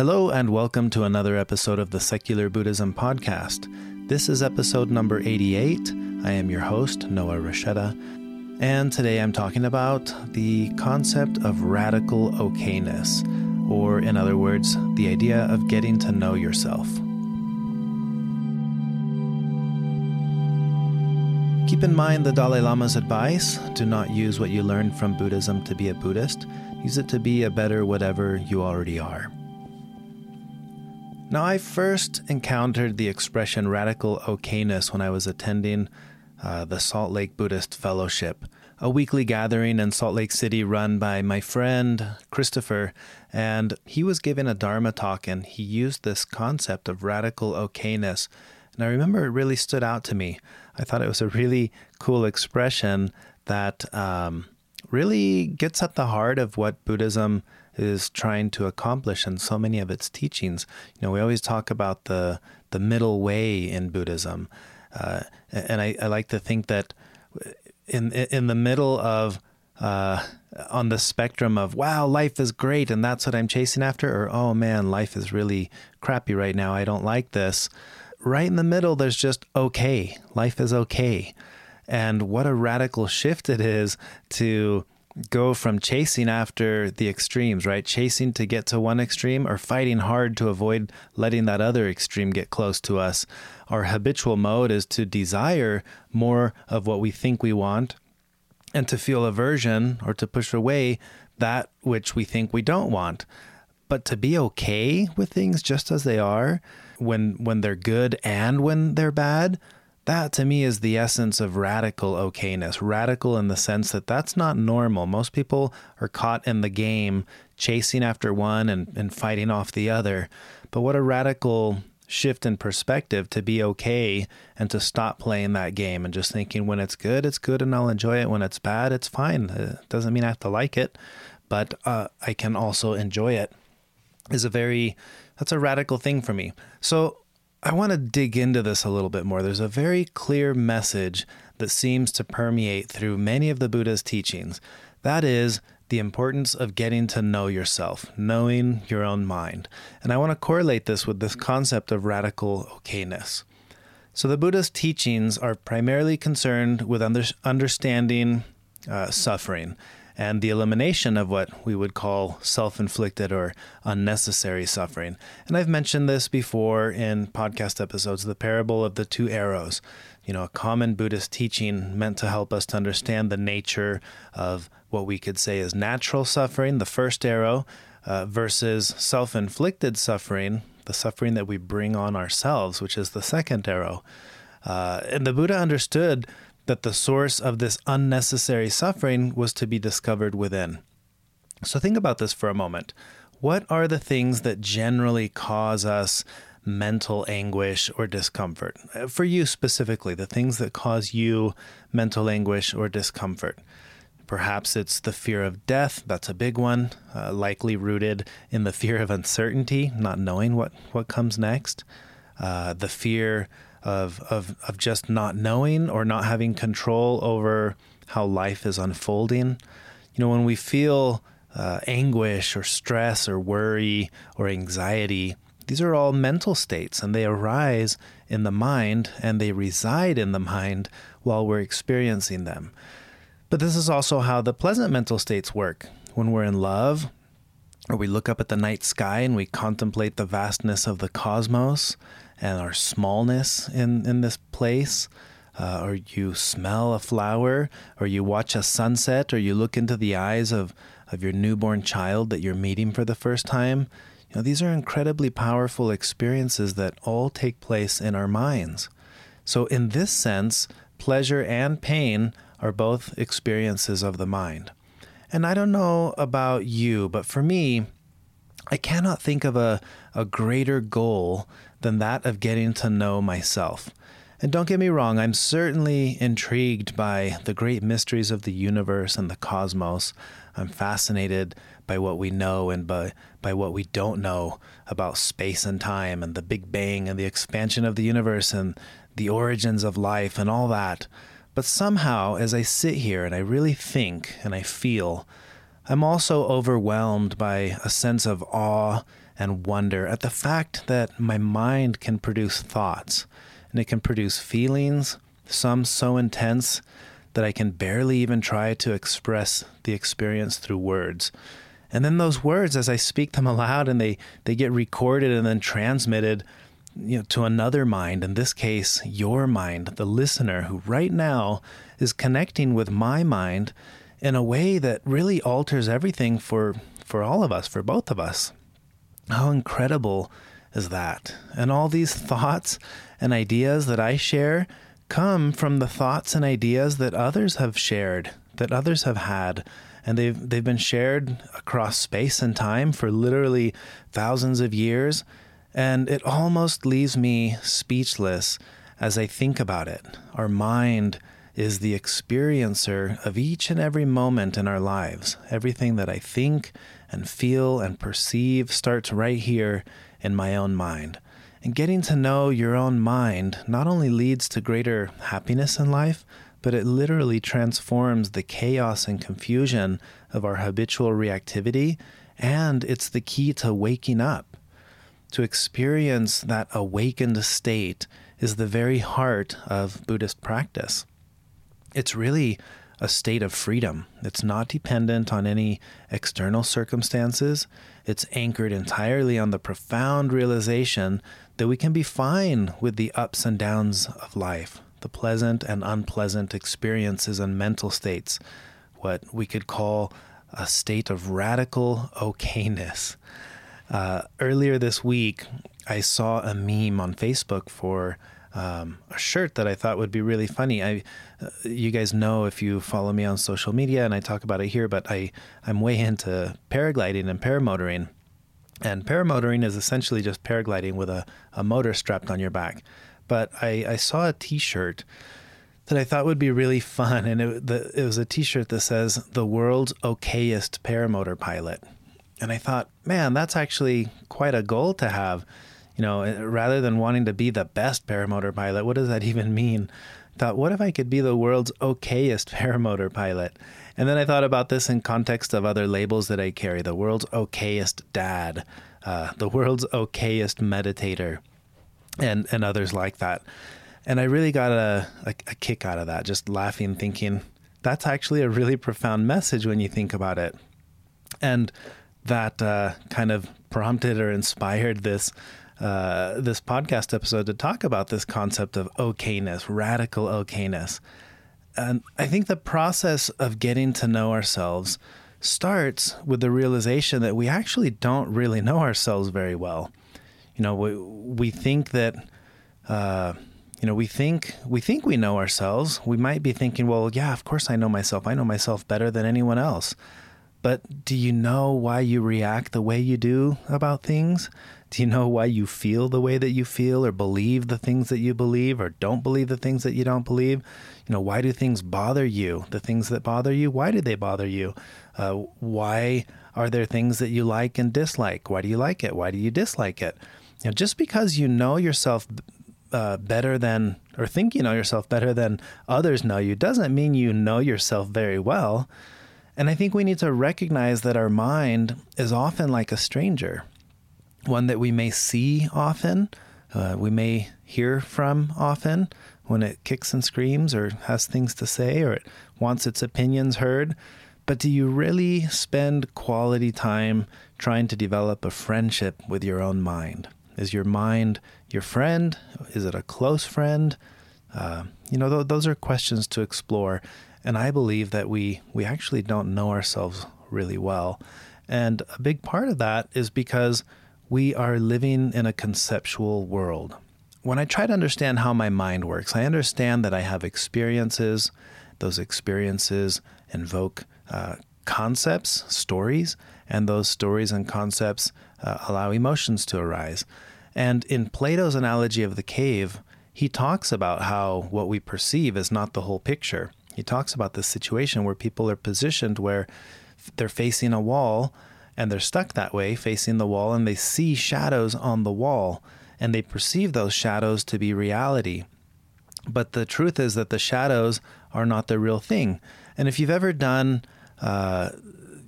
Hello, and welcome to another episode of the Secular Buddhism Podcast. This is episode number 88. I am your host, Noah Rasheta, and today I'm talking about the concept of radical okayness, or in other words, the idea of getting to know yourself. Keep in mind the Dalai Lama's advice do not use what you learned from Buddhism to be a Buddhist, use it to be a better whatever you already are. Now, I first encountered the expression radical okayness when I was attending uh, the Salt Lake Buddhist Fellowship, a weekly gathering in Salt Lake City run by my friend Christopher. And he was giving a Dharma talk and he used this concept of radical okayness. And I remember it really stood out to me. I thought it was a really cool expression that um, really gets at the heart of what Buddhism is trying to accomplish in so many of its teachings. You know, we always talk about the the middle way in Buddhism, uh, and I, I, like to think that in in the middle of uh, on the spectrum of wow, life is great and that's what I'm chasing after, or oh man, life is really crappy right now. I don't like this. Right in the middle, there's just okay. Life is okay. And what a radical shift it is to go from chasing after the extremes, right? Chasing to get to one extreme or fighting hard to avoid letting that other extreme get close to us. Our habitual mode is to desire more of what we think we want and to feel aversion or to push away that which we think we don't want. But to be okay with things just as they are when when they're good and when they're bad, that to me is the essence of radical okayness. Radical in the sense that that's not normal. Most people are caught in the game, chasing after one and, and fighting off the other. But what a radical shift in perspective to be okay and to stop playing that game and just thinking when it's good, it's good and I'll enjoy it. When it's bad, it's fine. It doesn't mean I have to like it, but uh, I can also enjoy it. Is a very that's a radical thing for me. So I want to dig into this a little bit more. There's a very clear message that seems to permeate through many of the Buddha's teachings. That is the importance of getting to know yourself, knowing your own mind. And I want to correlate this with this concept of radical okayness. So, the Buddha's teachings are primarily concerned with under- understanding uh, suffering and the elimination of what we would call self inflicted or unnecessary suffering. And I've mentioned this before in podcast episodes the parable of the two arrows. You know, a common Buddhist teaching meant to help us to understand the nature of what we could say is natural suffering, the first arrow, uh, versus self inflicted suffering, the suffering that we bring on ourselves, which is the second arrow. Uh, and the Buddha understood that the source of this unnecessary suffering was to be discovered within. So think about this for a moment. What are the things that generally cause us mental anguish or discomfort? Uh, for you specifically, the things that cause you mental anguish or discomfort. Perhaps it's the fear of death. That's a big one, uh, likely rooted in the fear of uncertainty, not knowing what, what comes next. Uh, the fear of, of, of just not knowing or not having control over how life is unfolding. You know, when we feel uh, anguish or stress or worry or anxiety, these are all mental states and they arise in the mind and they reside in the mind while we're experiencing them. But this is also how the pleasant mental states work. When we're in love, or we look up at the night sky and we contemplate the vastness of the cosmos, and our smallness in, in this place, uh, or you smell a flower, or you watch a sunset, or you look into the eyes of, of your newborn child that you're meeting for the first time, you know, these are incredibly powerful experiences that all take place in our minds. So, in this sense, pleasure and pain are both experiences of the mind. And I don't know about you, but for me, I cannot think of a, a greater goal than that of getting to know myself. And don't get me wrong, I'm certainly intrigued by the great mysteries of the universe and the cosmos. I'm fascinated by what we know and by, by what we don't know about space and time and the Big Bang and the expansion of the universe and the origins of life and all that. But somehow, as I sit here and I really think and I feel, I'm also overwhelmed by a sense of awe and wonder at the fact that my mind can produce thoughts and it can produce feelings, some so intense that I can barely even try to express the experience through words. And then those words, as I speak them aloud and they, they get recorded and then transmitted you know, to another mind, in this case, your mind, the listener who right now is connecting with my mind in a way that really alters everything for, for all of us, for both of us. How incredible is that? And all these thoughts and ideas that I share come from the thoughts and ideas that others have shared, that others have had. And they've, they've been shared across space and time for literally thousands of years. And it almost leaves me speechless as I think about it. Our mind is the experiencer of each and every moment in our lives. Everything that I think and feel and perceive starts right here in my own mind. And getting to know your own mind not only leads to greater happiness in life, but it literally transforms the chaos and confusion of our habitual reactivity, and it's the key to waking up. To experience that awakened state is the very heart of Buddhist practice. It's really a state of freedom. It's not dependent on any external circumstances. It's anchored entirely on the profound realization that we can be fine with the ups and downs of life, the pleasant and unpleasant experiences and mental states, what we could call a state of radical okayness. Uh, earlier this week, I saw a meme on Facebook for um, a shirt that I thought would be really funny. I, uh, you guys know if you follow me on social media, and I talk about it here, but I I'm way into paragliding and paramotoring. And paramotoring is essentially just paragliding with a, a motor strapped on your back. But I, I saw a T-shirt that I thought would be really fun, and it, the, it was a T-shirt that says "The world's okayest paramotor pilot." And I thought, man, that's actually quite a goal to have you know, eh, rather than wanting to be the best paramotor pilot, what does that even mean? thought, what if I could be the world's okayest paramotor pilot? And then I thought about this in context of other labels that I carry the world's okayest dad, uh, the world's okayest meditator, and, and others like that. And I really got a, a, a kick out of that, just laughing, thinking, that's actually a really profound message when you think about it. And that uh, kind of prompted or inspired this uh, this podcast episode to talk about this concept of okayness, radical okayness. And I think the process of getting to know ourselves starts with the realization that we actually don't really know ourselves very well. You know, we, we think that, uh, you know, we think we think we know ourselves. We might be thinking, well, yeah, of course I know myself. I know myself better than anyone else. But do you know why you react the way you do about things? Do you know why you feel the way that you feel or believe the things that you believe or don't believe the things that you don't believe? You know, why do things bother you? The things that bother you, why do they bother you? Uh, why are there things that you like and dislike? Why do you like it? Why do you dislike it? You know, just because you know yourself uh, better than, or think you know yourself better than others know you, doesn't mean you know yourself very well. And I think we need to recognize that our mind is often like a stranger one that we may see often, uh, we may hear from often when it kicks and screams or has things to say or it wants its opinions heard. But do you really spend quality time trying to develop a friendship with your own mind? Is your mind your friend? Is it a close friend? Uh, you know, th- those are questions to explore. And I believe that we, we actually don't know ourselves really well. And a big part of that is because we are living in a conceptual world. When I try to understand how my mind works, I understand that I have experiences. Those experiences invoke uh, concepts, stories, and those stories and concepts uh, allow emotions to arise. And in Plato's analogy of the cave, he talks about how what we perceive is not the whole picture. He talks about this situation where people are positioned where they're facing a wall and they're stuck that way facing the wall and they see shadows on the wall and they perceive those shadows to be reality. But the truth is that the shadows are not the real thing. And if you've ever done, uh,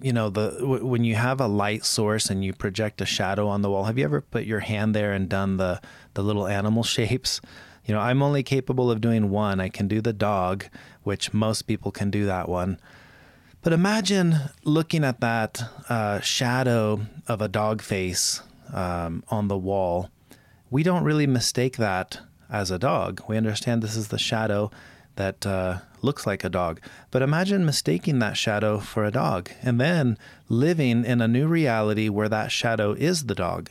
you know the w- when you have a light source and you project a shadow on the wall. Have you ever put your hand there and done the the little animal shapes? You know, I'm only capable of doing one. I can do the dog, which most people can do that one. But imagine looking at that uh, shadow of a dog face um, on the wall. We don't really mistake that as a dog. We understand this is the shadow that uh, looks like a dog. But imagine mistaking that shadow for a dog and then living in a new reality where that shadow is the dog.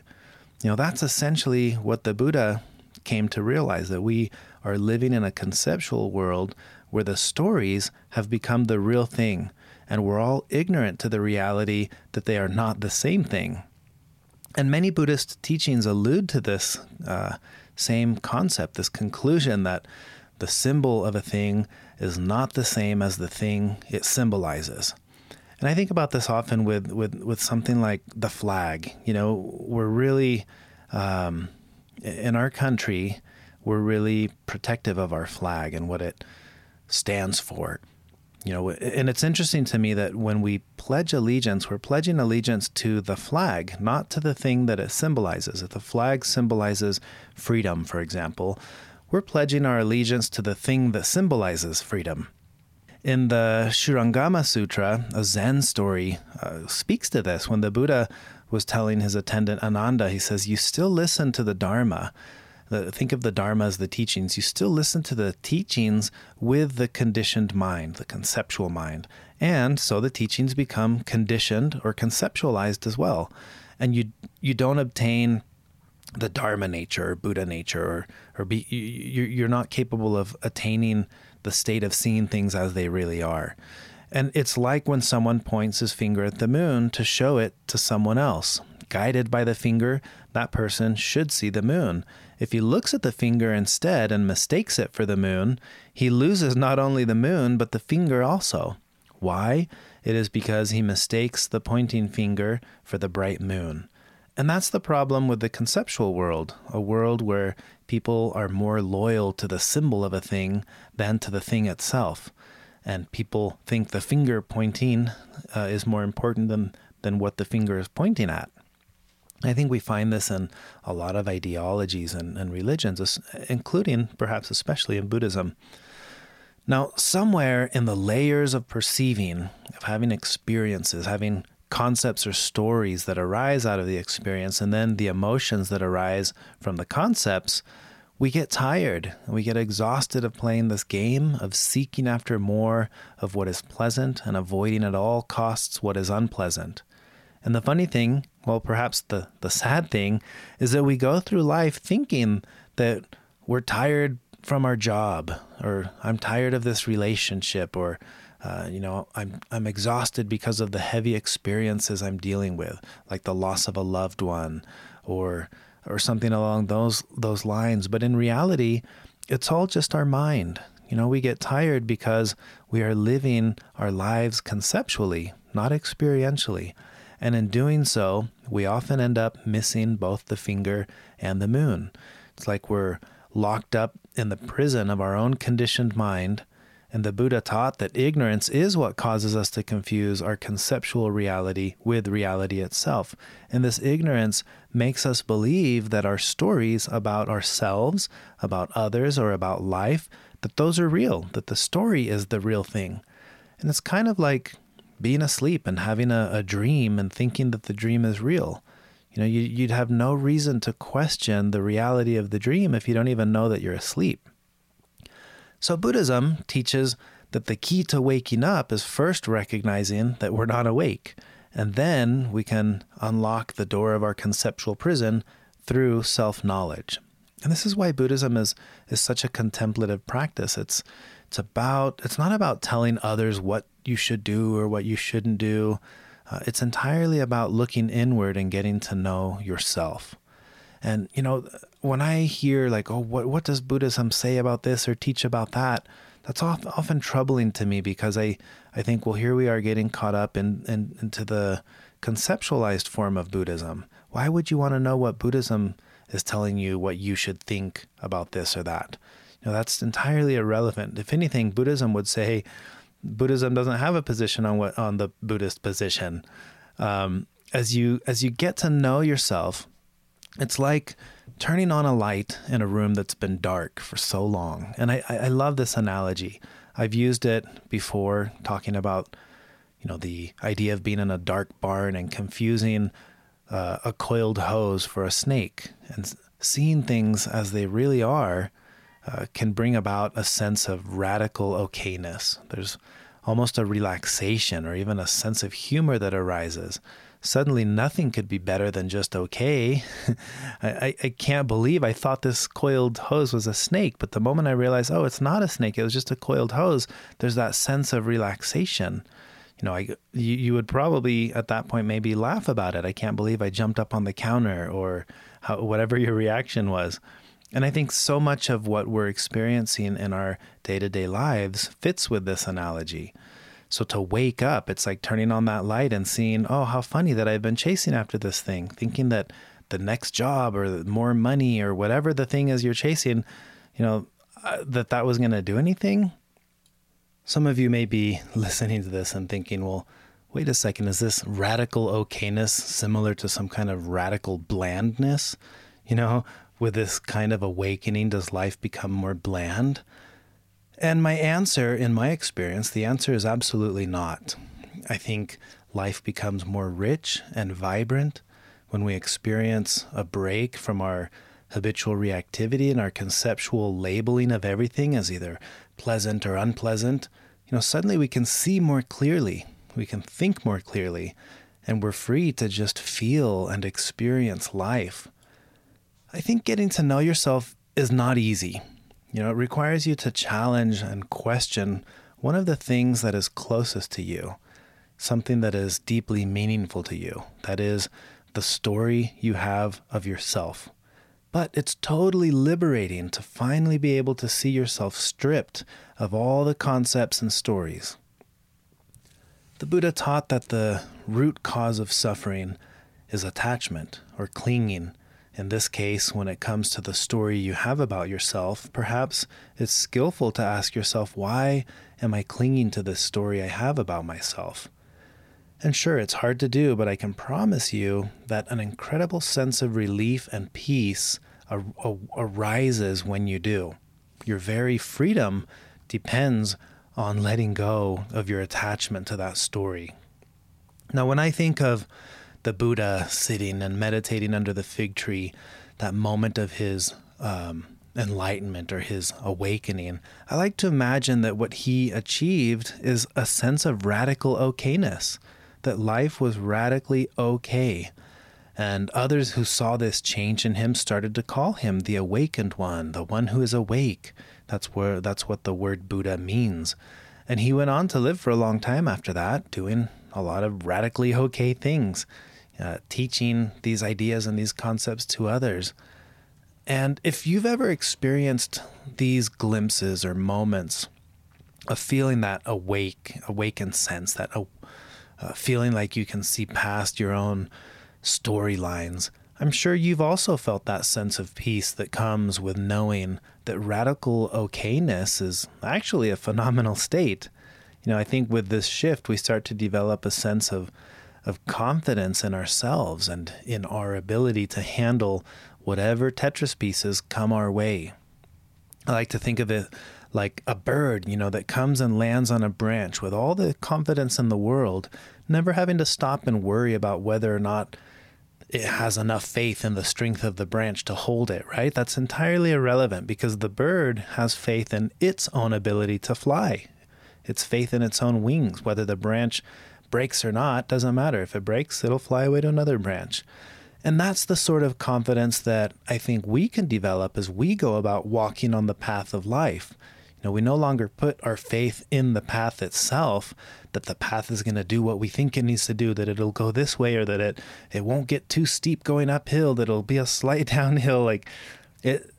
You know, that's essentially what the Buddha came to realize that we are living in a conceptual world where the stories have become the real thing, and we're all ignorant to the reality that they are not the same thing. And many Buddhist teachings allude to this uh, same concept, this conclusion that the symbol of a thing is not the same as the thing it symbolizes. And I think about this often with, with, with something like the flag. You know, we're really, um, in our country, we're really protective of our flag and what it stands for. You know, and it's interesting to me that when we pledge allegiance, we're pledging allegiance to the flag, not to the thing that it symbolizes. If the flag symbolizes freedom, for example, we're pledging our allegiance to the thing that symbolizes freedom. In the Shurangama Sutra, a Zen story uh, speaks to this. When the Buddha was telling his attendant Ananda, he says, You still listen to the Dharma. Think of the Dharma as the teachings. You still listen to the teachings with the conditioned mind, the conceptual mind. And so the teachings become conditioned or conceptualized as well. And you, you don't obtain the Dharma nature or Buddha nature, or or be you, you're not capable of attaining the state of seeing things as they really are. And it's like when someone points his finger at the moon to show it to someone else. Guided by the finger, that person should see the moon. If he looks at the finger instead and mistakes it for the moon, he loses not only the moon, but the finger also. Why? It is because he mistakes the pointing finger for the bright moon. And that's the problem with the conceptual world, a world where people are more loyal to the symbol of a thing than to the thing itself. And people think the finger pointing uh, is more important than, than what the finger is pointing at. I think we find this in a lot of ideologies and, and religions, including perhaps especially in Buddhism. Now, somewhere in the layers of perceiving, of having experiences, having concepts or stories that arise out of the experience and then the emotions that arise from the concepts, we get tired. We get exhausted of playing this game, of seeking after more of what is pleasant and avoiding at all costs what is unpleasant. And the funny thing, well, perhaps the, the sad thing, is that we go through life thinking that we're tired from our job, or I'm tired of this relationship, or uh, you know, I'm I'm exhausted because of the heavy experiences I'm dealing with, like the loss of a loved one, or or something along those those lines. But in reality, it's all just our mind. You know, we get tired because we are living our lives conceptually, not experientially. And in doing so, we often end up missing both the finger and the moon. It's like we're locked up in the prison of our own conditioned mind and the Buddha taught that ignorance is what causes us to confuse our conceptual reality with reality itself. And this ignorance makes us believe that our stories about ourselves, about others, or about life, that those are real, that the story is the real thing. And it's kind of like being asleep and having a, a dream and thinking that the dream is real. You know, you, you'd have no reason to question the reality of the dream if you don't even know that you're asleep. So, Buddhism teaches that the key to waking up is first recognizing that we're not awake, and then we can unlock the door of our conceptual prison through self knowledge. And this is why Buddhism is, is such a contemplative practice. It's, it's, about, it's not about telling others what you should do or what you shouldn't do. Uh, it's entirely about looking inward and getting to know yourself. And, you know, when I hear like, oh, what, what does Buddhism say about this or teach about that? That's often troubling to me because I, I think, well, here we are getting caught up in, in into the conceptualized form of Buddhism. Why would you want to know what Buddhism is telling you what you should think about this or that? You know, that's entirely irrelevant. If anything, Buddhism would say Buddhism doesn't have a position on what on the Buddhist position. Um, as you as you get to know yourself, it's like turning on a light in a room that's been dark for so long. And I, I love this analogy. I've used it before talking about, you know, the idea of being in a dark barn and confusing uh, a coiled hose for a snake and seeing things as they really are uh, can bring about a sense of radical okayness. There's almost a relaxation or even a sense of humor that arises. Suddenly, nothing could be better than just okay. I, I, can't believe I thought this coiled hose was a snake, but the moment I realized, oh, it's not a snake, it was just a coiled hose, there's that sense of relaxation. You know, I, you, you would probably at that point maybe laugh about it. I can't believe I jumped up on the counter or how, whatever your reaction was. And I think so much of what we're experiencing in our day to day lives fits with this analogy. So to wake up, it's like turning on that light and seeing, oh, how funny that I've been chasing after this thing, thinking that the next job or more money or whatever the thing is you're chasing, you know, uh, that that was going to do anything. Some of you may be listening to this and thinking, well, wait a second, is this radical okayness similar to some kind of radical blandness? You know, with this kind of awakening, does life become more bland? And my answer, in my experience, the answer is absolutely not. I think life becomes more rich and vibrant when we experience a break from our habitual reactivity and our conceptual labeling of everything as either pleasant or unpleasant. You know, suddenly we can see more clearly, we can think more clearly, and we're free to just feel and experience life I think getting to know yourself is not easy. You know, it requires you to challenge and question one of the things that is closest to you, something that is deeply meaningful to you. That is the story you have of yourself. But it's totally liberating to finally be able to see yourself stripped of all the concepts and stories. The Buddha taught that the root cause of suffering is attachment or clinging in this case, when it comes to the story you have about yourself, perhaps it's skillful to ask yourself, why am I clinging to this story I have about myself? And sure, it's hard to do, but I can promise you that an incredible sense of relief and peace ar- ar- arises when you do. Your very freedom depends on letting go of your attachment to that story. Now, when I think of the Buddha sitting and meditating under the fig tree, that moment of his um, enlightenment or his awakening, I like to imagine that what he achieved is a sense of radical okayness, that life was radically okay. And others who saw this change in him started to call him the awakened one, the one who is awake. That's where that's what the word Buddha means. And he went on to live for a long time after that, doing a lot of radically okay things uh, teaching these ideas and these concepts to others. And if you've ever experienced these glimpses or moments of feeling that awake, awakened sense, that uh, uh, feeling like you can see past your own storylines, I'm sure you've also felt that sense of peace that comes with knowing that radical okayness is actually a phenomenal state. You know, I think with this shift, we start to develop a sense of of confidence in ourselves and in our ability to handle whatever Tetris pieces come our way. I like to think of it like a bird, you know, that comes and lands on a branch with all the confidence in the world, never having to stop and worry about whether or not it has enough faith in the strength of the branch to hold it, right? That's entirely irrelevant because the bird has faith in its own ability to fly. It's faith in its own wings, whether the branch breaks or not, doesn't matter. If it breaks, it'll fly away to another branch. And that's the sort of confidence that I think we can develop as we go about walking on the path of life. You know, we no longer put our faith in the path itself, that the path is going to do what we think it needs to do, that it'll go this way or that it, it won't get too steep going uphill, that it'll be a slight downhill. Like it,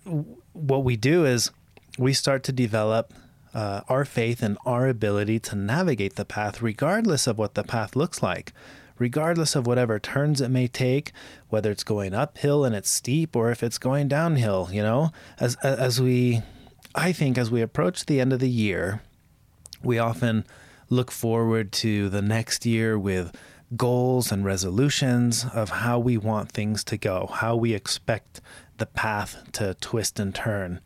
what we do is we start to develop uh, our faith and our ability to navigate the path, regardless of what the path looks like, regardless of whatever turns it may take, whether it's going uphill and it's steep or if it's going downhill. You know, as as we, I think, as we approach the end of the year, we often look forward to the next year with goals and resolutions of how we want things to go, how we expect the path to twist and turn.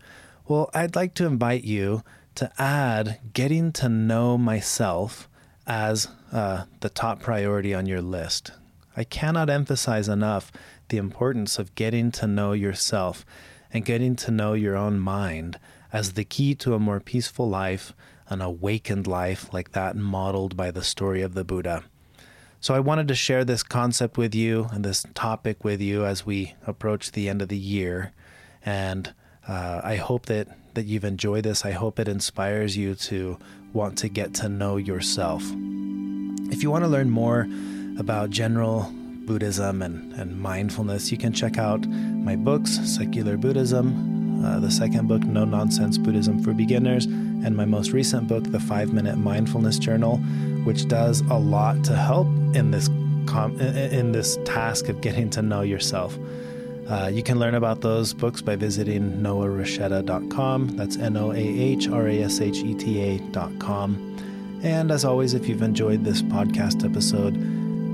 Well, I'd like to invite you to add getting to know myself as uh, the top priority on your list. I cannot emphasize enough the importance of getting to know yourself and getting to know your own mind as the key to a more peaceful life, an awakened life like that modeled by the story of the Buddha. So I wanted to share this concept with you and this topic with you as we approach the end of the year. And uh, I hope that, that you've enjoyed this. I hope it inspires you to want to get to know yourself. If you want to learn more about general Buddhism and, and mindfulness, you can check out my books, Secular Buddhism, uh, the second book, No Nonsense Buddhism for Beginners, and my most recent book, The Five Minute Mindfulness Journal, which does a lot to help in this com- in this task of getting to know yourself. Uh, you can learn about those books by visiting noahrasheta.com. That's N O A H R A S H E T A.com. And as always, if you've enjoyed this podcast episode,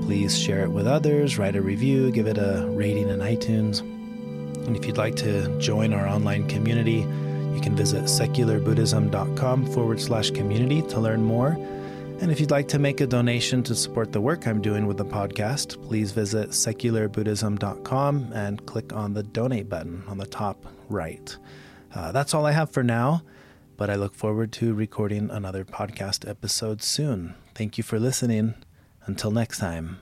please share it with others, write a review, give it a rating in iTunes. And if you'd like to join our online community, you can visit secularbuddhism.com forward slash community to learn more. And if you'd like to make a donation to support the work I'm doing with the podcast, please visit secularbuddhism.com and click on the donate button on the top right. Uh, that's all I have for now, but I look forward to recording another podcast episode soon. Thank you for listening. Until next time.